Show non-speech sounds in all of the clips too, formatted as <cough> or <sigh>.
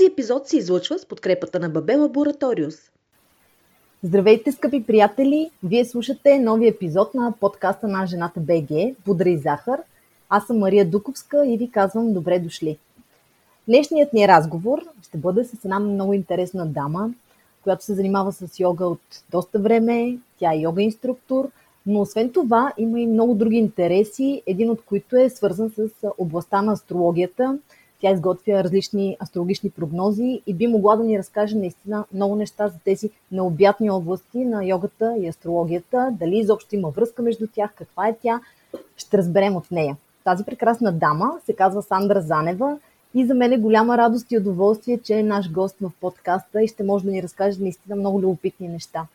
Този епизод се излъчва с подкрепата на Бабе Лабораториус. Здравейте, скъпи приятели! Вие слушате нови епизод на подкаста на Жената БГ Пудра и захар. Аз съм Мария Дуковска и ви казвам добре дошли. Днешният ни разговор ще бъде с една много интересна дама, която се занимава с йога от доста време. Тя е йога инструктор, но освен това има и много други интереси, един от които е свързан с областта на астрологията – тя изготвя различни астрологични прогнози и би могла да ни разкаже наистина много неща за тези необятни области на йогата и астрологията, дали изобщо има връзка между тях, каква е тя, ще разберем от нея. Тази прекрасна дама се казва Сандра Занева и за мен е голяма радост и удоволствие, че е наш гост в подкаста и ще може да ни разкаже наистина много любопитни неща.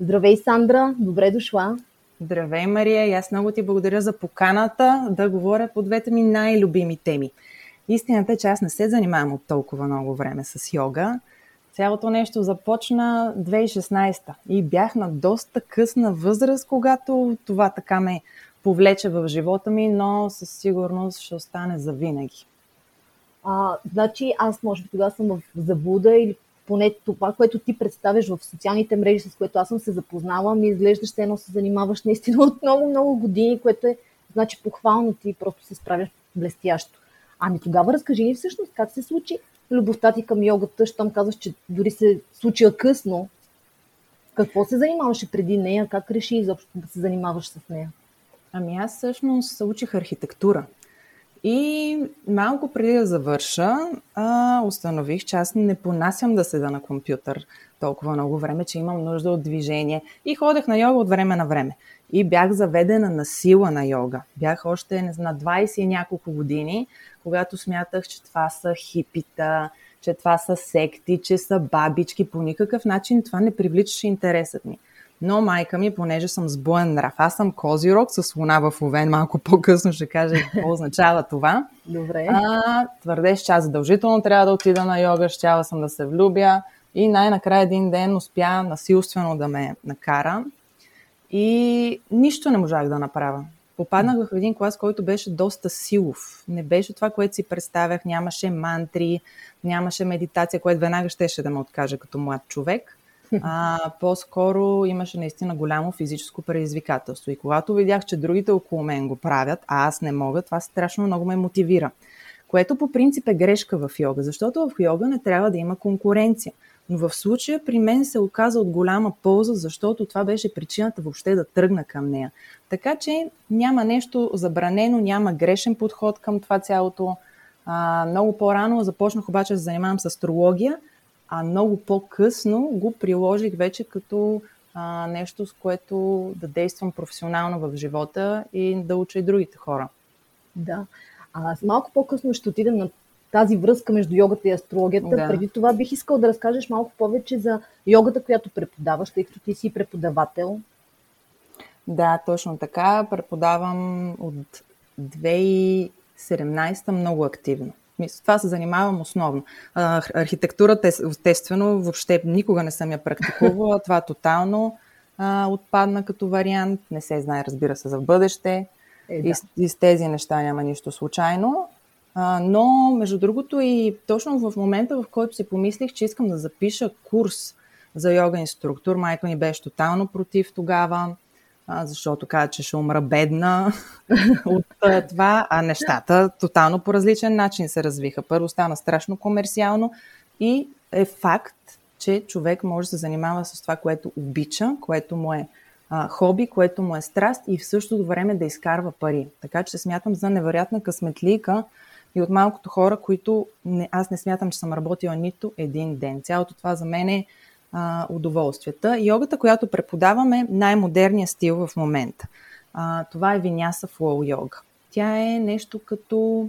Здравей, Сандра! Добре дошла! Здравей, Мария! И аз много ти благодаря за поканата да говоря по двете ми най-любими теми – Истината е, че аз не се занимавам от толкова много време с йога. Цялото нещо започна 2016 и бях на доста късна възраст, когато това така ме повлече в живота ми, но със сигурност ще остане за винаги. А, значи аз може би тогава съм в заблуда или поне това, което ти представяш в социалните мрежи, с което аз съм се запознала, ми изглежда, ще едно се занимаваш наистина от много-много години, което е значи похвално ти просто се справяш блестящо. Ами тогава разкажи ни всъщност как се случи любовта ти към йогата, щом казваш, че дори се случи късно. Какво се занимаваше преди нея? Как реши изобщо да се занимаваш с нея? Ами аз всъщност се учих архитектура. И малко преди да завърша, а, установих, че аз не понасям да седа на компютър толкова много време, че имам нужда от движение. И ходех на йога от време на време. И бях заведена на сила на йога. Бях още не знам, на 20 и няколко години, когато смятах, че това са хипита, че това са секти, че са бабички. По никакъв начин това не привличаше интересът ми. Но майка ми, понеже съм с боен нрав, аз съм козирог с луна в Овен, малко по-късно ще кажа какво <laughs> означава това. Добре. А, твърдеш, че аз задължително трябва да отида на йога, щяла съм да се влюбя. И най-накрая един ден успя насилствено да ме накара. И нищо не можах да направя попаднах в един клас, който беше доста силов. Не беше това, което си представях. Нямаше мантри, нямаше медитация, което веднага щеше да ме откаже като млад човек. <laughs> А, по-скоро имаше наистина голямо физическо предизвикателство. И когато видях, че другите около мен го правят, а аз не мога, това страшно много ме мотивира. Което по принцип е грешка в йога, защото в йога не трябва да има конкуренция. Но в случая при мен се оказа от голяма полза, защото това беше причината въобще да тръгна към нея. Така че няма нещо забранено, няма грешен подход към това цялото. А, много по-рано започнах обаче да занимавам с астрология, а много по-късно го приложих вече като а, нещо, с което да действам професионално в живота и да уча и другите хора. Да. А малко по-късно ще отидем на тази връзка между йогата и астрологията. Да. Преди това бих искал да разкажеш малко повече за йогата, която преподаваш, тъй като ти си преподавател. Да, точно така. Преподавам от 2017 много активно. С това се занимавам основно. Архитектурата, естествено, въобще никога не съм я практикувала. Това тотално а, отпадна като вариант. Не се знае, разбира се, за в бъдеще. Е, да. и, с, и с тези неща няма нищо случайно. Но, между другото, и точно в момента, в който си помислих, че искам да запиша курс за йога инструктор, майка ми беше тотално против тогава, а, защото каза, че ще умра бедна <laughs> от това, а нещата тотално по различен начин се развиха. Първо стана страшно комерциално и е факт, че човек може да се занимава с това, което обича, което му е а, хоби, което му е страст и в същото време да изкарва пари. Така че смятам за невероятна късметлика, и от малкото хора, които не, аз не смятам, че съм работила нито един ден. Цялото това за мен е а, удоволствията. Йогата, която преподаваме, е най-модерният стил в момента. А, това е виняса флоу йога. Тя е нещо като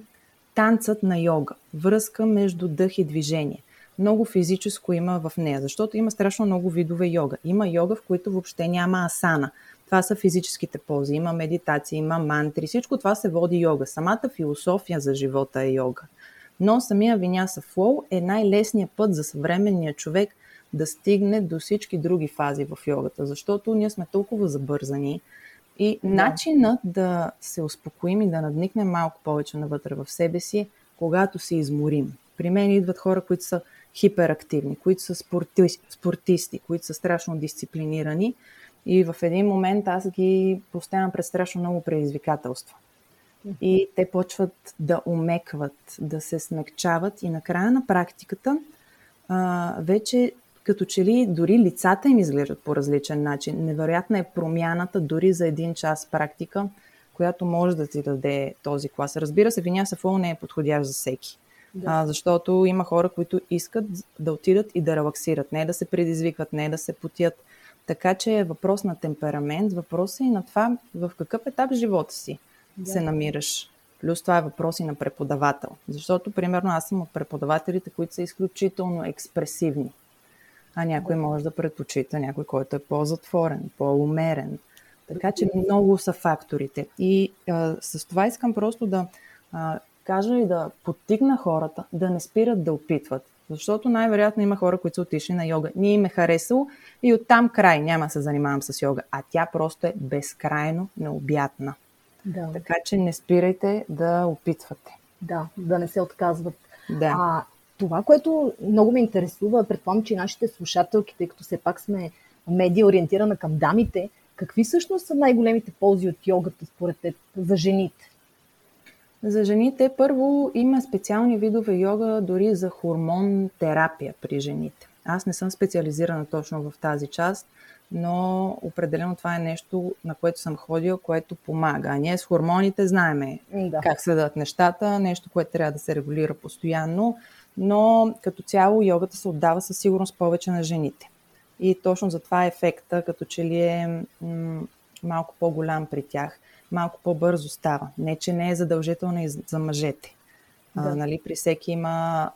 танцът на йога, връзка между дъх и движение. Много физическо има в нея, защото има страшно много видове йога. Има йога, в които въобще няма асана – това са физическите пози, има медитация, има мантри, всичко това се води йога. Самата философия за живота е йога. Но самия виняса флоу е най-лесният път за съвременния човек да стигне до всички други фази в йогата, защото ние сме толкова забързани и да. начинът да се успокоим и да надникнем малко повече навътре в себе си, когато се изморим. При мен идват хора, които са хиперактивни, които са спорти, спортисти, които са страшно дисциплинирани. И в един момент аз ги поставям пред страшно много предизвикателства. И те почват да умекват, да се смекчават и накрая на практиката а, вече като че ли дори лицата им изглеждат по различен начин. Невероятна е промяната дори за един час практика, която може да ти даде този клас. Разбира се, виняса фол не е подходящ за всеки. Да. А, защото има хора, които искат да отидат и да релаксират, не да се предизвикват, не да се потят. Така че е въпрос на темперамент, въпрос е и на това в какъв етап в живота си да. се намираш. Плюс това е въпрос и на преподавател. Защото, примерно, аз съм от преподавателите, които са изключително експресивни. А някой може да предпочита някой, който е по-затворен, по-умерен. Така че много са факторите. И а, с това искам просто да а, кажа и да подтигна хората да не спират да опитват. Защото най-вероятно има хора, които са отишли на йога. Ние им е харесало и оттам край няма да се занимавам с йога. А тя просто е безкрайно необятна. Да. Така че не спирайте да опитвате. Да, да не се отказват. Да. А, това, което много ме интересува, предполагам, че нашите слушателки, тъй като все пак сме медия ориентирана към дамите, какви всъщност са най-големите ползи от йогата според теб за жените? За жените първо има специални видове йога дори за хормон терапия при жените. Аз не съм специализирана точно в тази част, но определено това е нещо, на което съм ходила, което помага. А ние с хормоните знаеме да. как се дадат нещата, нещо, което трябва да се регулира постоянно, но като цяло йогата се отдава със сигурност повече на жените. И точно за това ефекта, като че ли е м- малко по-голям при тях, малко по-бързо става. Не, че не е задължително и за мъжете. Да. А, нали, при всеки има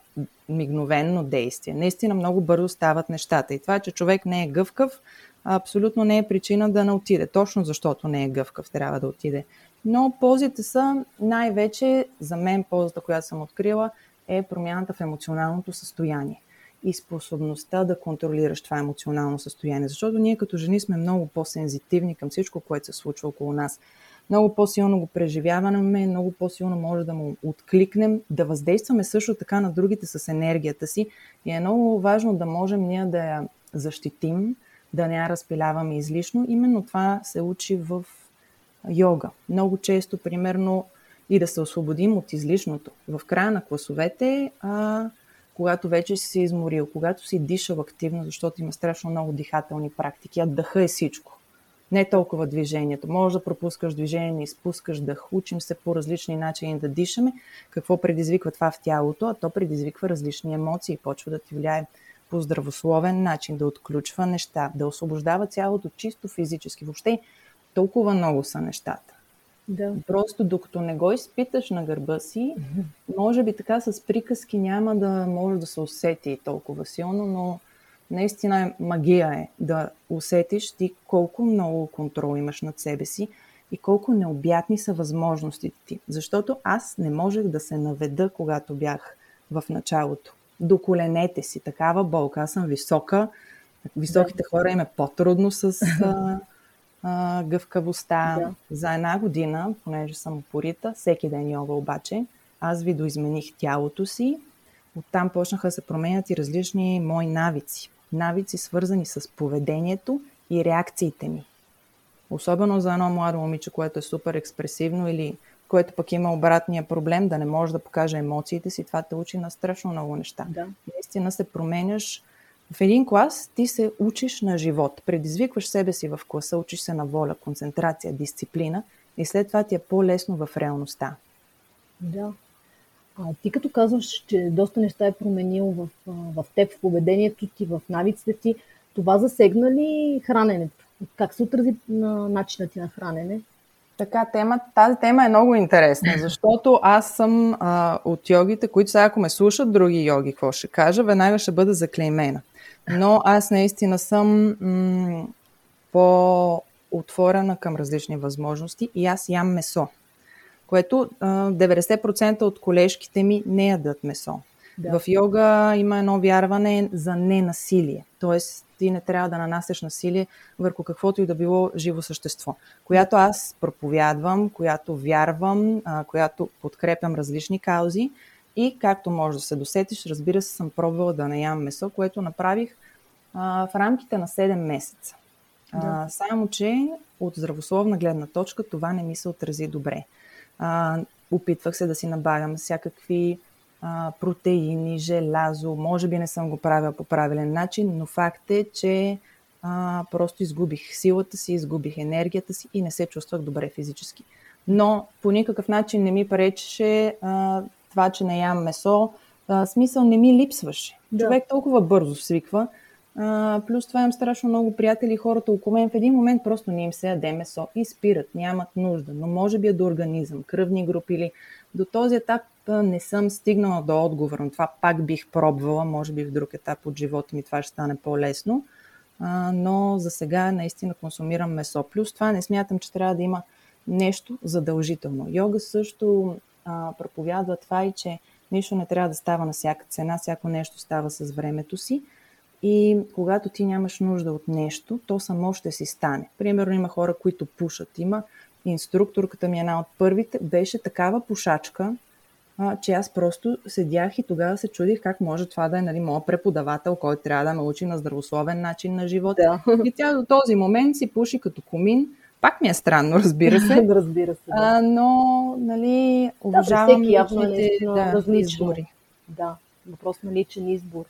мигновенно действие. Наистина много бързо стават нещата. И това, че човек не е гъвкав, абсолютно не е причина да не отиде. Точно защото не е гъвкав, трябва да отиде. Но ползите са най-вече, за мен ползата, която съм открила, е промяната в емоционалното състояние и способността да контролираш това емоционално състояние. Защото ние като жени сме много по-сензитивни към всичко, което се случва около нас. Много по-силно го преживяваме, много по-силно може да му откликнем, да въздействаме също така на другите с енергията си. И е много важно да можем ние да я защитим, да не я разпиляваме излишно. Именно това се учи в йога. Много често, примерно, и да се освободим от излишното. В края на класовете, а, когато вече си се изморил, когато си дишал активно, защото има страшно много дихателни практики, а дъха е всичко. Не толкова движението. Може да пропускаш движение, изпускаш дъх, учим се по различни начини да дишаме. Какво предизвиква това в тялото? А то предизвиква различни емоции и почва да ти влияе по здравословен начин, да отключва неща, да освобождава цялото чисто физически. Въобще толкова много са нещата. Да. Просто докато не го изпиташ на гърба си, може би така с приказки няма да може да се усети толкова силно, но наистина е магия е да усетиш ти колко много контрол имаш над себе си и колко необятни са възможностите ти. Защото аз не можех да се наведа, когато бях в началото. До коленете си, такава болка. Аз съм висока. Високите хора им е по-трудно с <laughs> а, гъвкавостта. Да. За една година, понеже съм упорита, всеки ден йога обаче, аз видоизмених тялото си. Оттам почнаха да се променят и различни мои навици. Навици, свързани с поведението и реакциите ми. Особено за едно младо момиче, което е супер експресивно или което пък има обратния проблем да не може да покаже емоциите си, това те учи на страшно много неща. Да. Наистина се променяш в един клас ти се учиш на живот. Предизвикваш себе си в класа, учиш се на воля, концентрация, дисциплина и след това ти е по-лесно в реалността. Да. А ти като казваш, че доста неща е променил в, в теб, в поведението ти, в навиците ти, това засегна ли храненето? Как се отрази на начина ти на хранене? Така, тема, тази тема е много интересна, <laughs> защото аз съм а, от йогите, които сега ако ме слушат други йоги, какво ще кажа, веднага ще бъда заклеймена. Но аз наистина съм м- по-отворена към различни възможности и аз ям месо, което а, 90% от колежките ми не ядат месо. Да. В йога има едно вярване за ненасилие. Тоест, ти не трябва да нанасяш насилие върху каквото и да било живо същество, която аз проповядвам, която вярвам, а, която подкрепям различни каузи И както може да се досетиш, разбира се, съм пробвала да не ям месо, което направих а, в рамките на 7 месеца. Да. А, само, че от здравословна гледна точка това не ми се отрази добре. А, опитвах се да си набавям всякакви а, протеини, желязо. Може би не съм го правила по правилен начин, но факт е, че а, просто изгубих силата си, изгубих енергията си и не се чувствах добре физически. Но по никакъв начин не ми пречеше а, това, че не ям месо. А, смисъл не ми липсваше. Да. Човек толкова бързо свиква. Плюс това имам страшно много приятели и хората около мен в един момент просто не им се яде месо и спират, нямат нужда. Но може би е до организъм, кръвни групи или до този етап не съм стигнала до отговор на това. Пак бих пробвала, може би в друг етап от живота ми това ще стане по-лесно. А, но за сега наистина консумирам месо. Плюс това не смятам, че трябва да има нещо задължително. Йога също а, проповядва това и, че нищо не трябва да става на всяка цена, всяко нещо става с времето си. И когато ти нямаш нужда от нещо, то само ще си стане. Примерно има хора, които пушат. Има инструкторката ми, една от първите, беше такава пушачка, а, че аз просто седях и тогава се чудих как може това да е нали, моят преподавател, който трябва да ме учи на здравословен начин на живота. Да. И тя до този момент си пуши като комин. Пак ми е странно, разбира се. <laughs> разбира се. Да. А, но, нали, уважавам да, явно е да, избори. Да, въпрос на личен избор.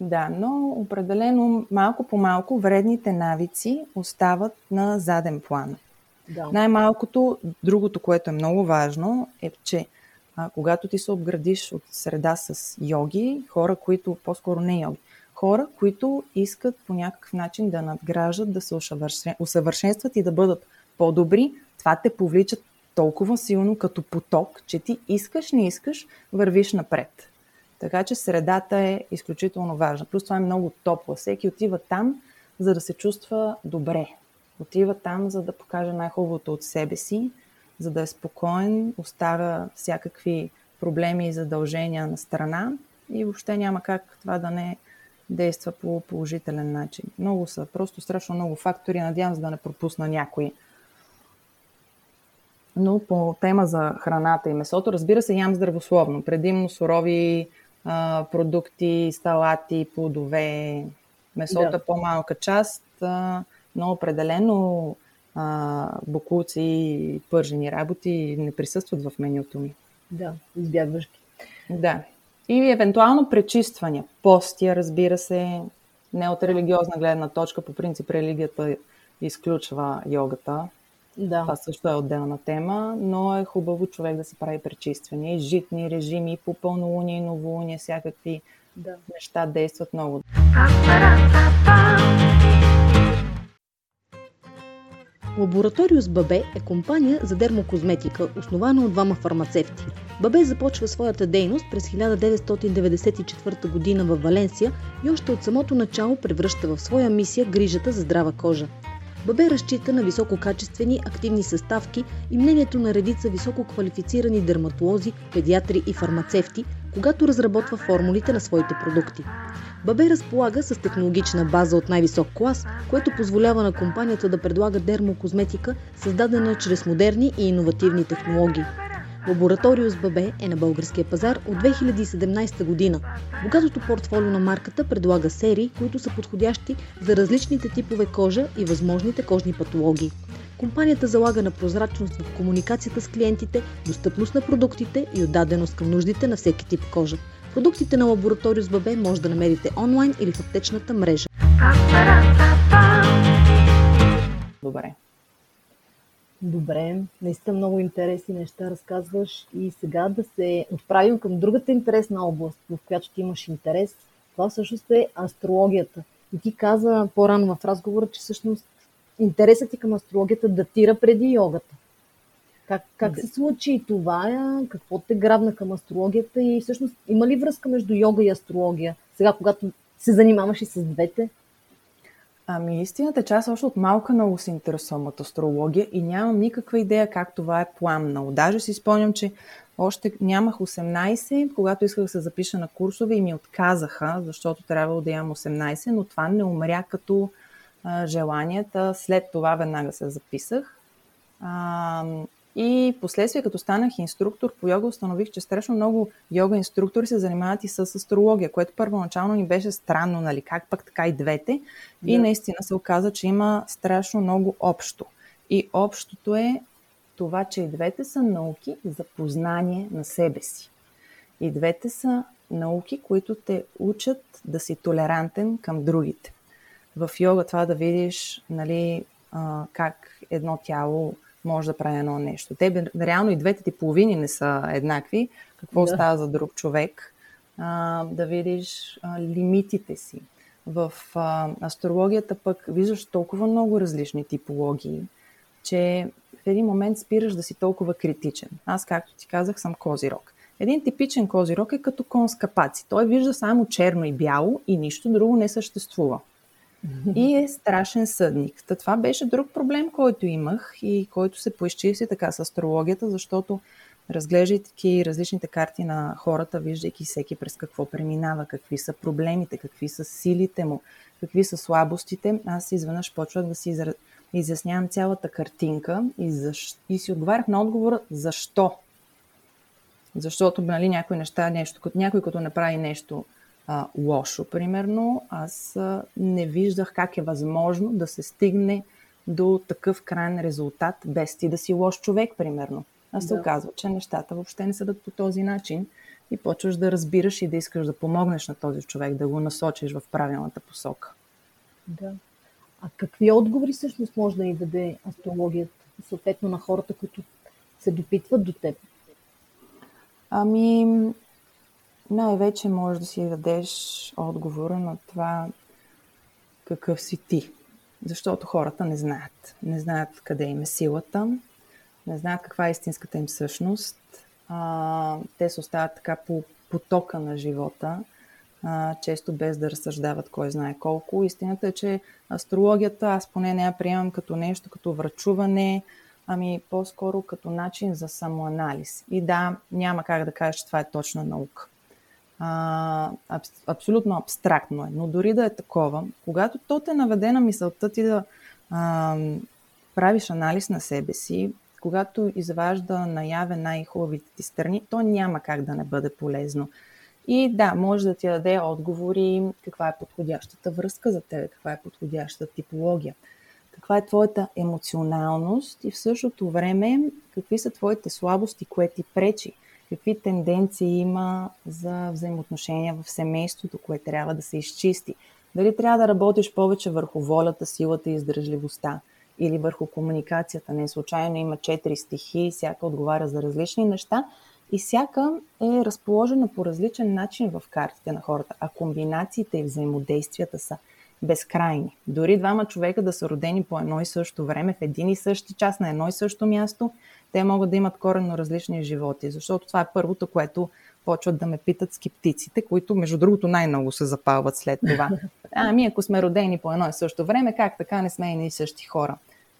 Да, но определено малко по малко вредните навици остават на заден план. Да. Най-малкото, другото, което е много важно, е, че а, когато ти се обградиш от среда с йоги, хора, които, по-скоро не йоги, хора, които искат по някакъв начин да надграждат, да се усъвършенстват и да бъдат по-добри, това те повличат толкова силно като поток, че ти искаш, не искаш, вървиш напред. Така че средата е изключително важна. Плюс това е много топла. Всеки отива там, за да се чувства добре. Отива там, за да покаже най-хубавото от себе си, за да е спокоен, оставя всякакви проблеми и задължения на страна и въобще няма как това да не действа по положителен начин. Много са, просто страшно много фактори, надявам се да не пропусна някои. Но по тема за храната и месото, разбира се, ям здравословно. Предимно сурови а, продукти, салати, плодове, месото да. е по-малка част, а, но определено а, бокуци и пържени работи не присъстват в менюто ми. Да, избягваш ги. Да. И евентуално пречиствания. Постия, разбира се, не от религиозна гледна точка. По принцип религията изключва йогата. Да. Това също е отделна тема, но е хубаво човек да си прави пречиствания. И житни режими, и по пълнолуние, и новолуние, всякакви да. неща действат много. Лабораториус Бабе е компания за дермокозметика, основана от двама фармацевти. Бабе започва своята дейност през 1994 г. в Валенсия и още от самото начало превръща в своя мисия грижата за здрава кожа. Бабе разчита на висококачествени активни съставки и мнението на редица високо квалифицирани дерматолози, педиатри и фармацевти, когато разработва формулите на своите продукти. Бабе разполага с технологична база от най-висок клас, което позволява на компанията да предлага дермокозметика, създадена чрез модерни и иновативни технологии. Лабораториус ББ е на българския пазар от 2017 година. Богатото портфолио на марката предлага серии, които са подходящи за различните типове кожа и възможните кожни патологии. Компанията залага на прозрачност в комуникацията с клиентите, достъпност на продуктите и отдаденост към нуждите на всеки тип кожа. Продуктите на Лабораториус ББ може да намерите онлайн или в аптечната мрежа. Добре. Добре, наистина много интересни неща разказваш и сега да се отправим към другата интересна област, в която ти имаш интерес. Това всъщност е астрологията. И ти каза по-рано в разговора, че всъщност интересът ти към астрологията датира преди йогата. Как, как се случи това? Какво те грабна към астрологията и всъщност има ли връзка между йога и астрология? Сега, когато се занимаваш и с двете? Ами истината е, че аз още от малка много се интересувам от астрология и нямам никаква идея как това е пламнало. Даже си спомням, че още нямах 18, когато исках да се запиша на курсове и ми отказаха, защото трябвало да имам 18, но това не умря като а, желанията. След това веднага се записах. А, И последствие, като станах инструктор по йога, установих, че страшно много йога инструктори се занимават и с астрология, което първоначално ни беше странно, нали, как пък така и двете. Да. И наистина се оказа, че има страшно много общо. И общото е това, че и двете са науки за познание на себе си. И двете са науки, които те учат да си толерантен към другите. В йога това да видиш нали, как едно тяло може да прави едно нещо. Те, реално и двете ти половини не са еднакви. Какво да. става за друг човек? А, да видиш а, лимитите си. В а, астрологията пък виждаш толкова много различни типологии, че в един момент спираш да си толкова критичен. Аз, както ти казах, съм козирог. Един типичен козирог е като кон с капаци. Той вижда само черно и бяло и нищо друго не съществува. И е страшен съдник. Та това беше друг проблем, който имах и който се поизчисти така с астрологията, защото разглеждайки различните карти на хората, виждайки всеки през какво преминава, какви са проблемите, какви са силите му, какви са слабостите, аз изведнъж почвах да си изяснявам цялата картинка и, защ... и си отговарях на отговора защо. Защото нали, някои неща, нещо, някой като направи нещо а, лошо, примерно, аз а, не виждах как е възможно да се стигне до такъв крайен резултат, без ти да си лош човек, примерно. Аз се да. оказва, че нещата въобще не съдат по този начин и почваш да разбираш и да искаш да помогнеш на този човек, да го насочиш в правилната посока. Да. А какви отговори всъщност може да ни даде астрологията, съответно на хората, които се допитват до теб? Ами, най-вече можеш да си дадеш отговора на това какъв си ти. Защото хората не знаят. Не знаят къде им е силата, не знаят каква е истинската им същност. А, те се остават така по потока на живота, а, често без да разсъждават кой знае колко. Истината е, че астрологията, аз поне не я приемам като нещо, като врачуване, ами по-скоро като начин за самоанализ. И да, няма как да кажеш, че това е точна наука а, аб, абсолютно абстрактно е. Но дори да е такова, когато то те наведе на мисълта ти да а, правиш анализ на себе си, когато изважда наяве най-хубавите ти страни, то няма как да не бъде полезно. И да, може да ти даде отговори каква е подходящата връзка за теб, каква е подходящата типология, каква е твоята емоционалност и в същото време какви са твоите слабости, кое ти пречи какви тенденции има за взаимоотношения в семейството, което трябва да се изчисти. Дали трябва да работиш повече върху волята, силата и издържливостта или върху комуникацията. Не случайно има четири стихи, всяка отговаря за различни неща и всяка е разположена по различен начин в картите на хората, а комбинациите и взаимодействията са безкрайни. Дори двама човека да са родени по едно и също време, в един и същи час, на едно и също място, те могат да имат коренно различни животи, защото това е първото, което почват да ме питат скептиците, които между другото най-много се запалват след това. <laughs> Ами ако сме родени по едно и също време, как така не сме и ние същи хора?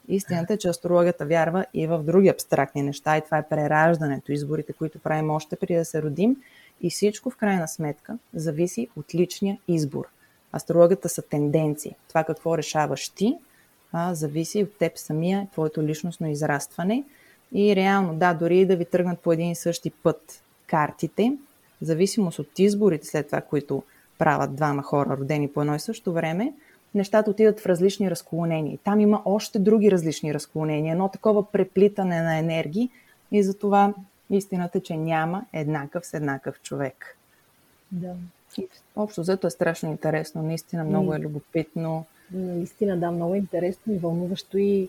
Истината е, че астрологията вярва и в други абстрактни неща и това е прераждането, изборите, които правим още преди да се родим и всичко в крайна сметка зависи от личния избор. Астрологията са тенденции. Това какво решаваш ти, а, зависи от теб самия, твоето личностно израстване – и реално, да, дори да ви тръгнат по един и същи път картите, в зависимост от изборите след това, които правят двама хора, родени по едно и също време, нещата отидат в различни разклонения. Там има още други различни разклонения, едно такова преплитане на енергии и затова истината е, че няма еднакъв с еднакъв човек. Да. И общо взето е страшно интересно, наистина много е любопитно. Наистина, да, много е интересно и вълнуващо и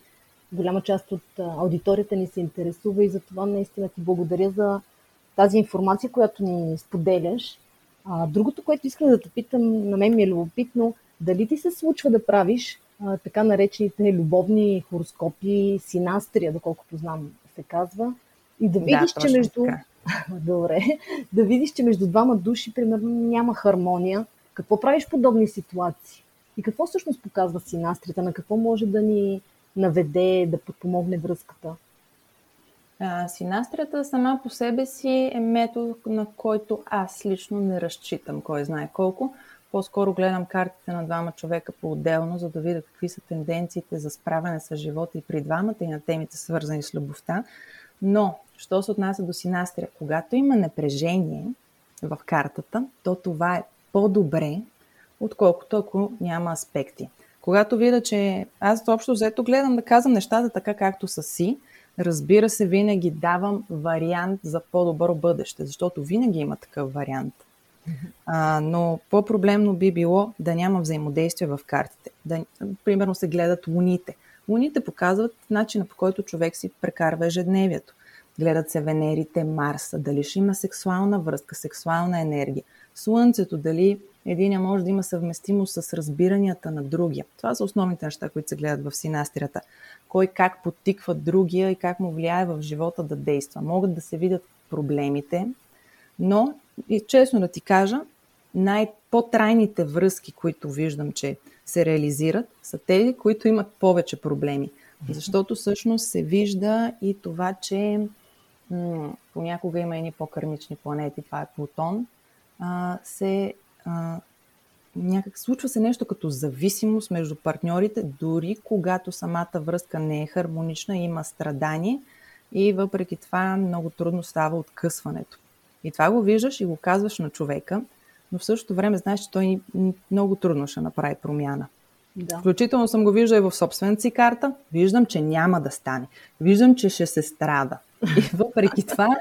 голяма част от аудиторията ни се интересува и за това наистина ти благодаря за тази информация, която ни споделяш. А, другото, което искам да те питам, на мен ми е любопитно, дали ти се случва да правиш а, така наречените любовни хороскопи, синастрия, доколкото знам се казва, и да видиш, да, че между... <laughs> Добре. Да видиш, че между двама души, примерно, няма хармония. Какво правиш в подобни ситуации? И какво всъщност показва синастрията? На какво може да ни наведе, да подпомогне връзката? Синастрията сама по себе си е метод, на който аз лично не разчитам, кой знае колко. По-скоро гледам картите на двама човека по-отделно, за да видя какви са тенденциите за справяне с живота и при двамата и на темите свързани с любовта. Но, що се отнася до синастрия, когато има напрежение в картата, то това е по-добре, отколкото ако няма аспекти. Когато видя, че аз общо взето гледам да казвам нещата така както са си, разбира се, винаги давам вариант за по-добро бъдеще, защото винаги има такъв вариант. А, но по-проблемно би било да няма взаимодействие в картите. Да, примерно се гледат луните. Луните показват начина по който човек си прекарва ежедневието. Гледат се Венерите, Марса, дали ще има сексуална връзка, сексуална енергия. Слънцето, дали един може да има съвместимост с разбиранията на другия. Това са основните неща, които се гледат в синастрията. Кой как потиква другия и как му влияе в живота да действа. Могат да се видят проблемите, но, и честно да ти кажа, най-по-трайните връзки, които виждам, че се реализират, са тези, които имат повече проблеми. Защото всъщност се вижда и това, че м- понякога има едни по-кърмични планети, това е Плутон, а, се а, някак случва се нещо като зависимост между партньорите, дори когато самата връзка не е хармонична, има страдание и въпреки това много трудно става откъсването. И това го виждаш и го казваш на човека, но в същото време знаеш, че той много трудно ще направи промяна. Да. Включително съм го виждала и в собствената си карта. Виждам, че няма да стане. Виждам, че ще се страда. И въпреки това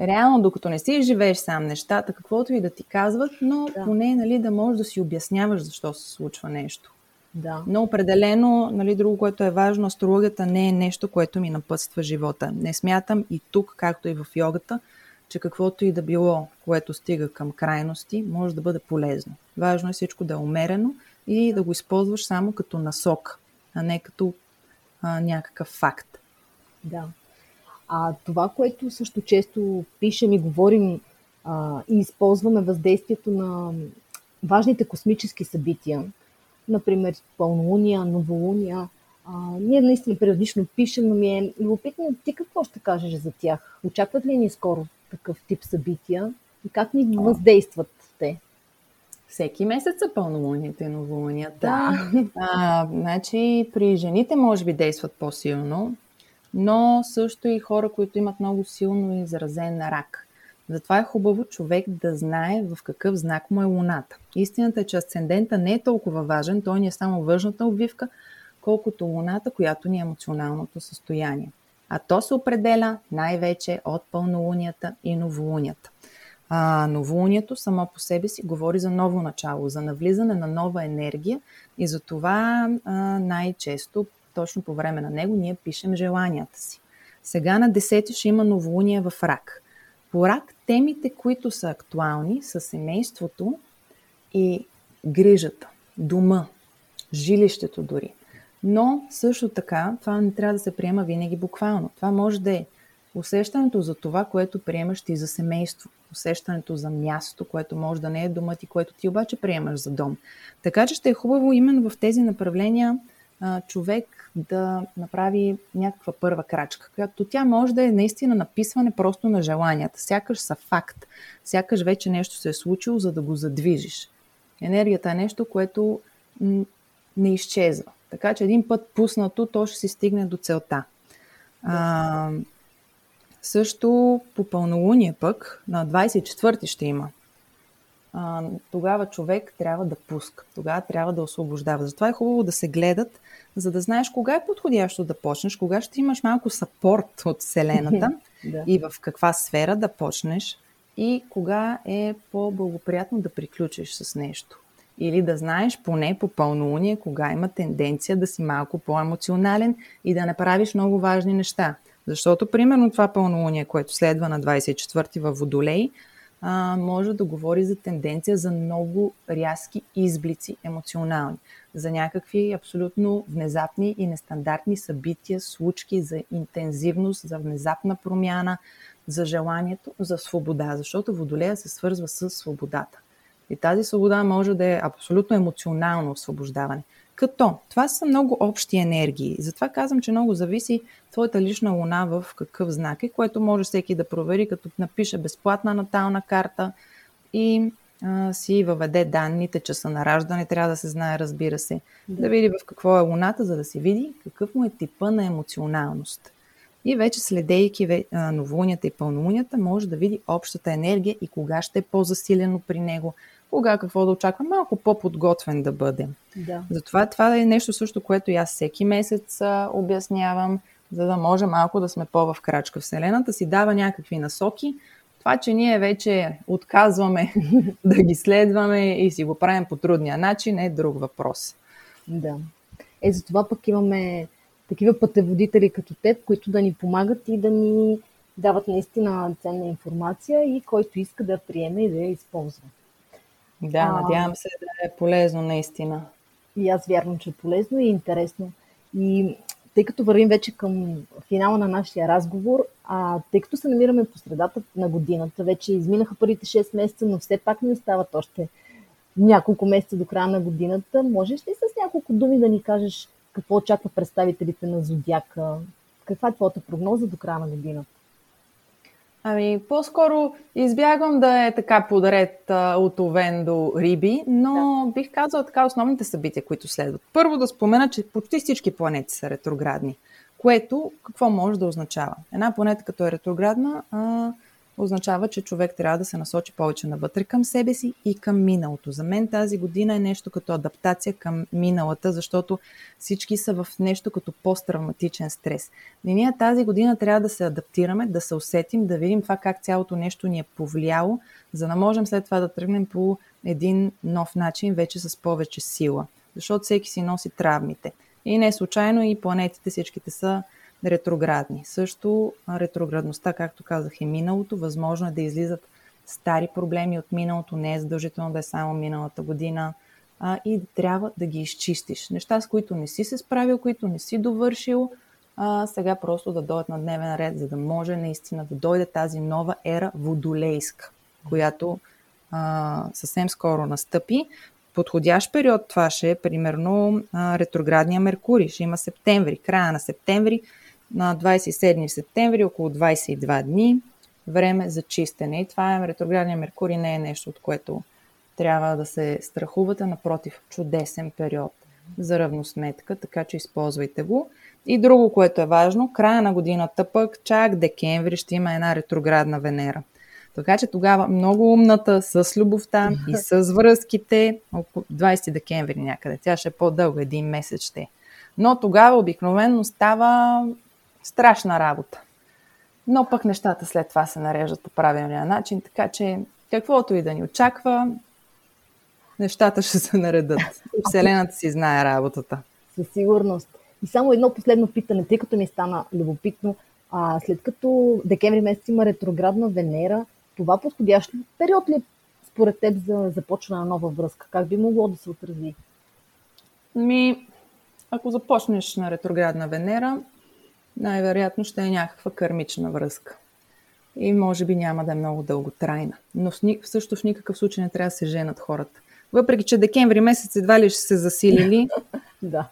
реално, докато не си живееш сам нещата, каквото и да ти казват, но да. поне нали, да можеш да си обясняваш защо се случва нещо. Да. Но определено, нали, друго, което е важно, астрологията не е нещо, което ми напътства живота. Не смятам и тук, както и в йогата, че каквото и да било, което стига към крайности, може да бъде полезно. Важно е всичко да е умерено и да го използваш само като насок, а не като а, някакъв факт. Да. А това, което също често пишем и говорим а, и използваме въздействието на важните космически събития, например пълнолуния, новолуния, а, ние наистина периодично пишем, но ми е любопитно ти какво ще кажеш за тях? Очакват ли ни скоро такъв тип събития и как ни въздействат те? Всеки месец са пълнолунието и новолунията. Да. А, значи при жените може би действат по-силно, но също и хора, които имат много силно изразен рак. Затова е хубаво човек да знае в какъв знак му е Луната. Истината е, че асцендента не е толкова важен, той ни е само външната обвивка, колкото Луната, която ни е емоционалното състояние. А то се определя най-вече от пълнолунията и новолунията. А, новолунието само по себе си говори за ново начало, за навлизане на нова енергия и за това а, най-често точно по време на него ние пишем желанията си. Сега на 10 ще има новолуние в рак. По рак темите, които са актуални са семейството и грижата, дома, жилището дори. Но също така това не трябва да се приема винаги буквално. Това може да е усещането за това, което приемаш ти за семейство, усещането за място, което може да не е домът и което ти обаче приемаш за дом. Така че ще е хубаво именно в тези направления човек да направи някаква първа крачка, която тя може да е наистина написване просто на желанията. Сякаш са факт. Сякаш вече нещо се е случило, за да го задвижиш. Енергията е нещо, което не изчезва. Така че един път пуснато, то ще си стигне до целта. А, също по пълнолуние пък, на 24 ти ще има а, тогава човек трябва да пуска, тогава трябва да освобождава. Затова е хубаво да се гледат, за да знаеш кога е подходящо да почнеш, кога ще имаш малко сапорт от Вселената <laughs> да. и в каква сфера да почнеш и кога е по-благоприятно да приключиш с нещо. Или да знаеш поне по пълнолуние, кога има тенденция да си малко по-емоционален и да не правиш много важни неща. Защото, примерно, това пълнолуние, което следва на 24-ти във Водолей, а, може да говори за тенденция за много рязки изблици емоционални, за някакви абсолютно внезапни и нестандартни събития, случки, за интензивност, за внезапна промяна, за желанието за свобода, защото Водолея се свързва с свободата. И тази свобода може да е абсолютно емоционално освобождаване. Като това са много общи енергии. Затова казвам, че много зависи твоята лична луна в какъв знак е, което може всеки да провери, като напише безплатна натална карта и а, си въведе данните, часа на раждане, трябва да се знае, разбира се, да. да види в какво е луната, за да се види какъв му е типа на емоционалност. и вече следейки новолунията и пълнолунията, може да види общата енергия и кога ще е по-засилено при него, кога какво да очаква, малко по-подготвен да бъде. Да. Затова това е нещо също, което и аз всеки месец а, обяснявам, за да може малко да сме по-в крачка. Вселената си дава някакви насоки. Това, че ние вече отказваме <laughs> да ги следваме и си го правим по трудния начин, е друг въпрос. Да. Е, за това пък имаме такива пътеводители като теб, които да ни помагат и да ни дават наистина ценна информация и който иска да приеме и да я използва. Да, надявам се да е полезно наистина. И аз вярвам, че е полезно и интересно. И тъй като вървим вече към финала на нашия разговор, а тъй като се намираме по средата на годината, вече изминаха първите 6 месеца, но все пак ни остават още няколко месеца до края на годината. Можеш ли с няколко думи да ни кажеш какво очаква представителите на Зодиака? Каква е твоята прогноза до края на годината? Ами, по-скоро избягвам да е така подред от Овен до Риби, но да. бих казала така основните събития, които следват. Първо да спомена, че почти всички планети са ретроградни, което какво може да означава? Една планета като е ретроградна, а, означава, че човек трябва да се насочи повече навътре към себе си и към миналото. За мен тази година е нещо като адаптация към миналата, защото всички са в нещо като посттравматичен стрес. И ние тази година трябва да се адаптираме, да се усетим, да видим това как цялото нещо ни е повлияло, за да можем след това да тръгнем по един нов начин, вече с повече сила. Защото всеки си носи травмите. И не случайно и планетите всичките са ретроградни. Също ретроградността, както казах, е миналото. Възможно е да излизат стари проблеми от миналото, не е задължително да е само миналата година а, и трябва да ги изчистиш. Неща, с които не си се справил, които не си довършил, а, сега просто да дойдат на дневен ред, за да може наистина да дойде тази нова ера водолейска, която а, съвсем скоро настъпи. Подходящ период това ще е примерно а, ретроградния Меркурий. Ще има септември, края на септември на 27 септември, около 22 дни, време за чистене. И това е ретроградния Меркурий, не е нещо, от което трябва да се страхувате, напротив, чудесен период за равносметка, така че използвайте го. И друго, което е важно, края на годината пък, чак декември, ще има една ретроградна Венера. Така че тогава много умната с любовта и с връзките, около 20 декември някъде, тя ще е по-дълга, един месец ще. Но тогава обикновено става Страшна работа. Но пък нещата след това се нареждат по правилния начин, така че каквото и да ни очаква, нещата ще се наредат. <laughs> Вселената си знае работата. Със сигурност. И само едно последно питане, тъй като ми стана любопитно. А, след като декември месец има ретроградна Венера, това подходящ период ли е според теб за започване на нова връзка? Как би могло да се отрази? Ми, ако започнеш на ретроградна Венера, най-вероятно ще е някаква кърмична връзка. И може би няма да е много дълготрайна. Но също в никакъв случай не трябва да се женат хората. Въпреки, че декември месец едва ли ще се засилили. <laughs> да.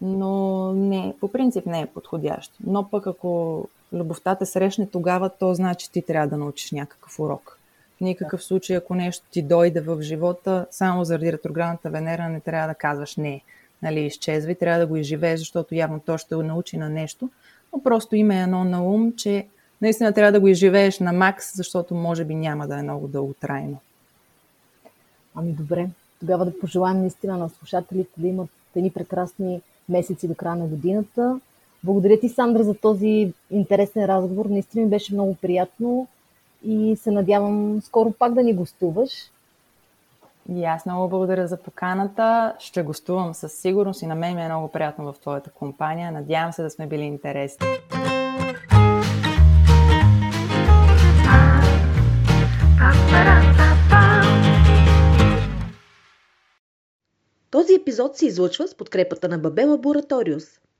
Но не, по принцип не е подходящо. Но пък ако любовта те срещне тогава, то значи ти трябва да научиш някакъв урок. В никакъв случай, ако нещо ти дойде в живота, само заради ретроградната Венера не трябва да казваш не. Нали, и трябва да го изживееш, защото явно то ще научи на нещо но просто има едно на ум, че наистина трябва да го изживееш на макс, защото може би няма да е много дълготрайно. Ами добре, тогава да пожелаем наистина на слушателите да имат едни прекрасни месеци до края на годината. Благодаря ти, Сандра, за този интересен разговор. Наистина ми беше много приятно и се надявам скоро пак да ни гостуваш. И аз много благодаря за поканата. Ще гостувам със сигурност и на мен ми е много приятно в твоята компания. Надявам се да сме били интересни. Този епизод се излъчва с подкрепата на Бабе Лабораториус.